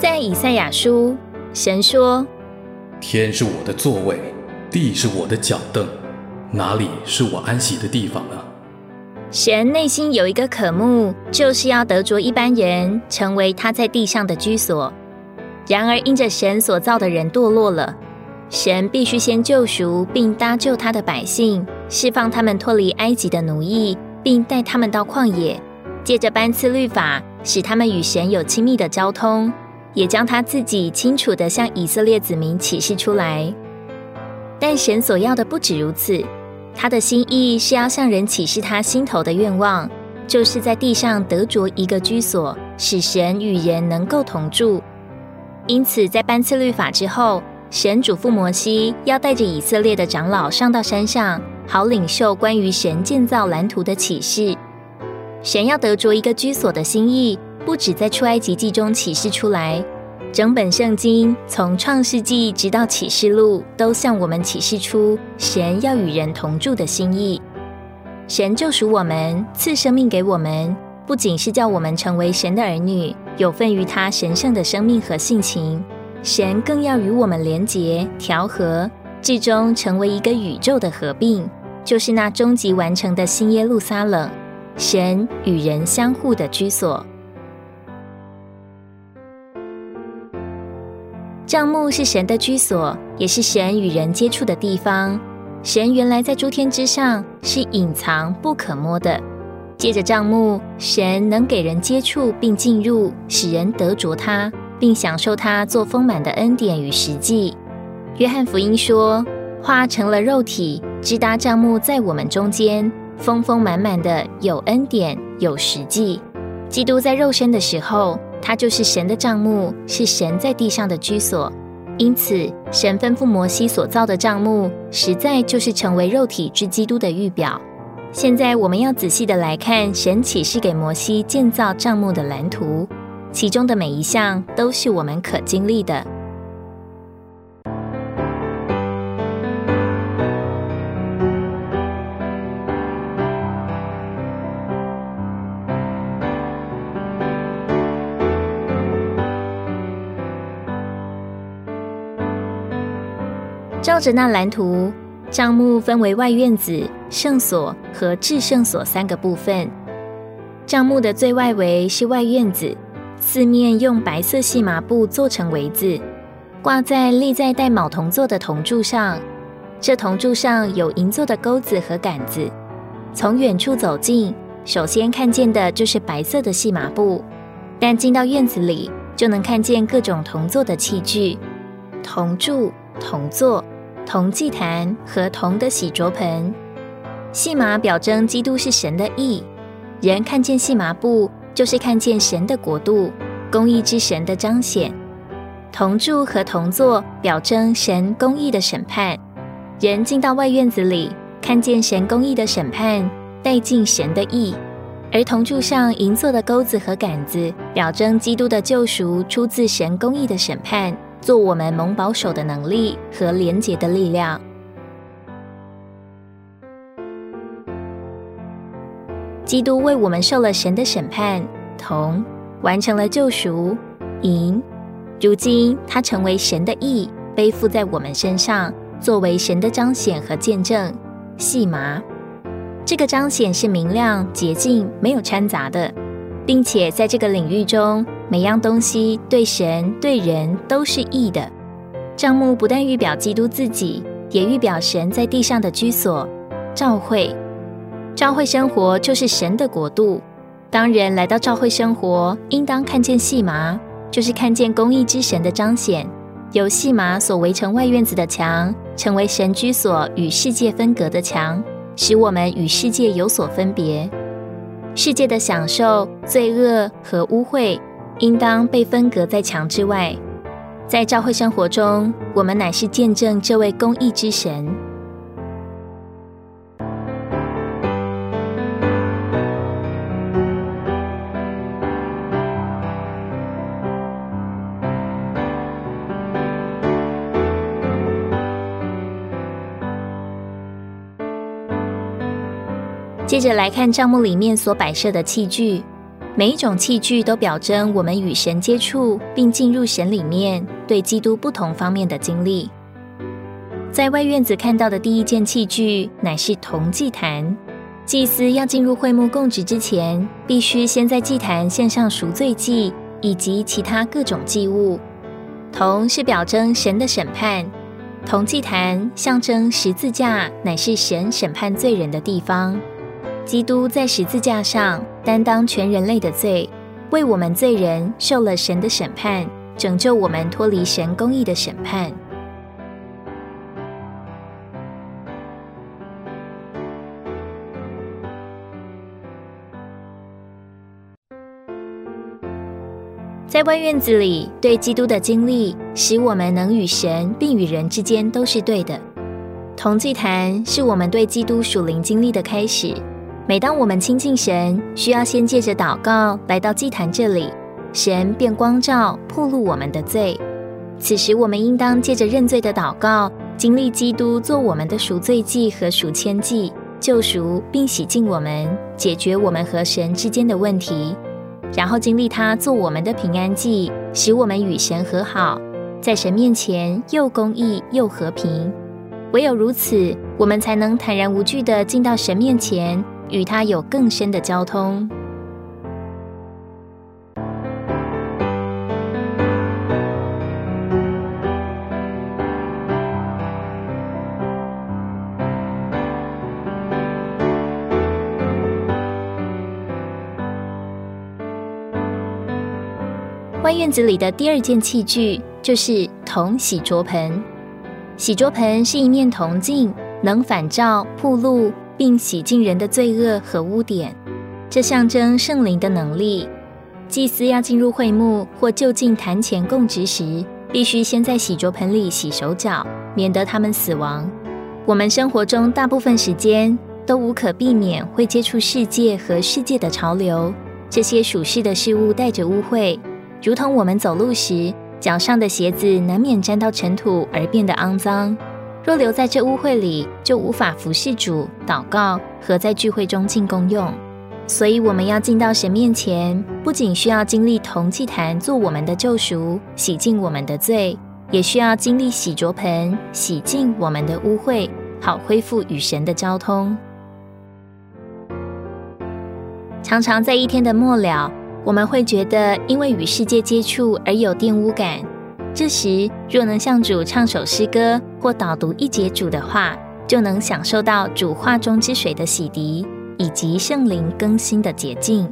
在以赛亚书，神说：“天是我的座位，地是我的脚凳，哪里是我安息的地方呢？”神内心有一个渴慕，就是要得着一般人，成为他在地上的居所。然而，因着神所造的人堕落了，神必须先救赎并搭救他的百姓，释放他们脱离埃及的奴役，并带他们到旷野，借着颁赐律法，使他们与神有亲密的交通，也将他自己清楚地向以色列子民启示出来。但神所要的不止如此。他的心意是要向人启示他心头的愿望，就是在地上得着一个居所，使神与人能够同住。因此，在颁赐律法之后，神嘱咐摩西要带着以色列的长老上到山上，好领受关于神建造蓝图的启示。神要得着一个居所的心意，不止在出埃及记中启示出来。整本圣经从创世纪直到启示录，都向我们启示出神要与人同住的心意。神救赎我们，赐生命给我们，不仅是叫我们成为神的儿女，有份于他神圣的生命和性情。神更要与我们连结、调和，最终成为一个宇宙的合并，就是那终极完成的新耶路撒冷，神与人相互的居所。帐幕是神的居所，也是神与人接触的地方。神原来在诸天之上，是隐藏不可摸的。借着帐幕，神能给人接触并进入，使人得着他，并享受他做丰满的恩典与实际。约翰福音说：“花成了肉体，直达帐幕在我们中间，丰丰满满的有恩典有实际。”基督在肉身的时候。它就是神的帐幕，是神在地上的居所。因此，神吩咐摩西所造的帐幕，实在就是成为肉体之基督的预表。现在，我们要仔细的来看神启示给摩西建造帐幕的蓝图，其中的每一项都是我们可经历的。着那蓝图，帐幕分为外院子、圣所和至圣所三个部分。帐幕的最外围是外院子，四面用白色细麻布做成围子，挂在立在带卯铜做的铜柱上。这铜柱上有银做的钩子和杆子。从远处走近，首先看见的就是白色的细麻布，但进到院子里，就能看见各种铜做的器具、铜柱、铜座。铜祭坛和铜的洗濯盆，细麻表征基督是神的义。人看见细麻布，就是看见神的国度、公义之神的彰显。铜柱和铜座表征神公义的审判。人进到外院子里，看见神公义的审判，带进神的义。而铜柱上银做的钩子和杆子，表征基督的救赎出自神公义的审判。做我们蒙保守的能力和廉洁的力量。基督为我们受了神的审判，同完成了救赎。银，如今他成为神的义，背负在我们身上，作为神的彰显和见证。细麻，这个彰显是明亮、洁净、没有掺杂的，并且在这个领域中。每样东西对神对人都是义的。帐幕不但预表基督自己，也预表神在地上的居所——召会。召会生活就是神的国度。当人来到召会生活，应当看见细麻，就是看见公义之神的彰显。由细麻所围成外院子的墙，成为神居所与世界分隔的墙，使我们与世界有所分别。世界的享受、罪恶和污秽。应当被分隔在墙之外，在教会生活中，我们乃是见证这位公义之神。接着来看账目里面所摆设的器具。每一种器具都表征我们与神接触，并进入神里面，对基督不同方面的经历。在外院子看到的第一件器具，乃是铜祭坛。祭司要进入会幕供职之前，必须先在祭坛献上赎罪祭以及其他各种祭物。铜是表征神的审判，铜祭坛象征十字架，乃是神审判罪人的地方。基督在十字架上担当全人类的罪，为我们罪人受了神的审判，拯救我们脱离神公义的审判。在外院子里，对基督的经历，使我们能与神并与人之间都是对的。同祭坛是我们对基督属灵经历的开始。每当我们亲近神，需要先借着祷告来到祭坛这里，神便光照、铺露我们的罪。此时，我们应当借着认罪的祷告，经历基督做我们的赎罪祭和赎愆祭，救赎并洗净我们，解决我们和神之间的问题，然后经历他做我们的平安祭，使我们与神和好，在神面前又公义又和平。唯有如此，我们才能坦然无惧地进到神面前。与他有更深的交通。外院子里的第二件器具就是铜洗桌盆。洗桌盆是一面铜镜，能反照、铺路。并洗净人的罪恶和污点，这象征圣灵的能力。祭司要进入会幕或就近坛前供职时，必须先在洗濯盆里洗手脚，免得他们死亡。我们生活中大部分时间都无可避免会接触世界和世界的潮流，这些属世的事物带着污秽，如同我们走路时脚上的鞋子难免沾到尘土而变得肮脏。若留在这污秽里，就无法服侍主、祷告和在聚会中进功用。所以，我们要进到神面前，不仅需要经历铜祭坛做我们的救赎，洗净我们的罪，也需要经历洗濯盆洗净我们的污秽，好恢复与神的交通。常常在一天的末了，我们会觉得因为与世界接触而有玷污感。这时，若能向主唱首诗歌或导读一节主的话，就能享受到主话中之水的洗涤，以及圣灵更新的洁净。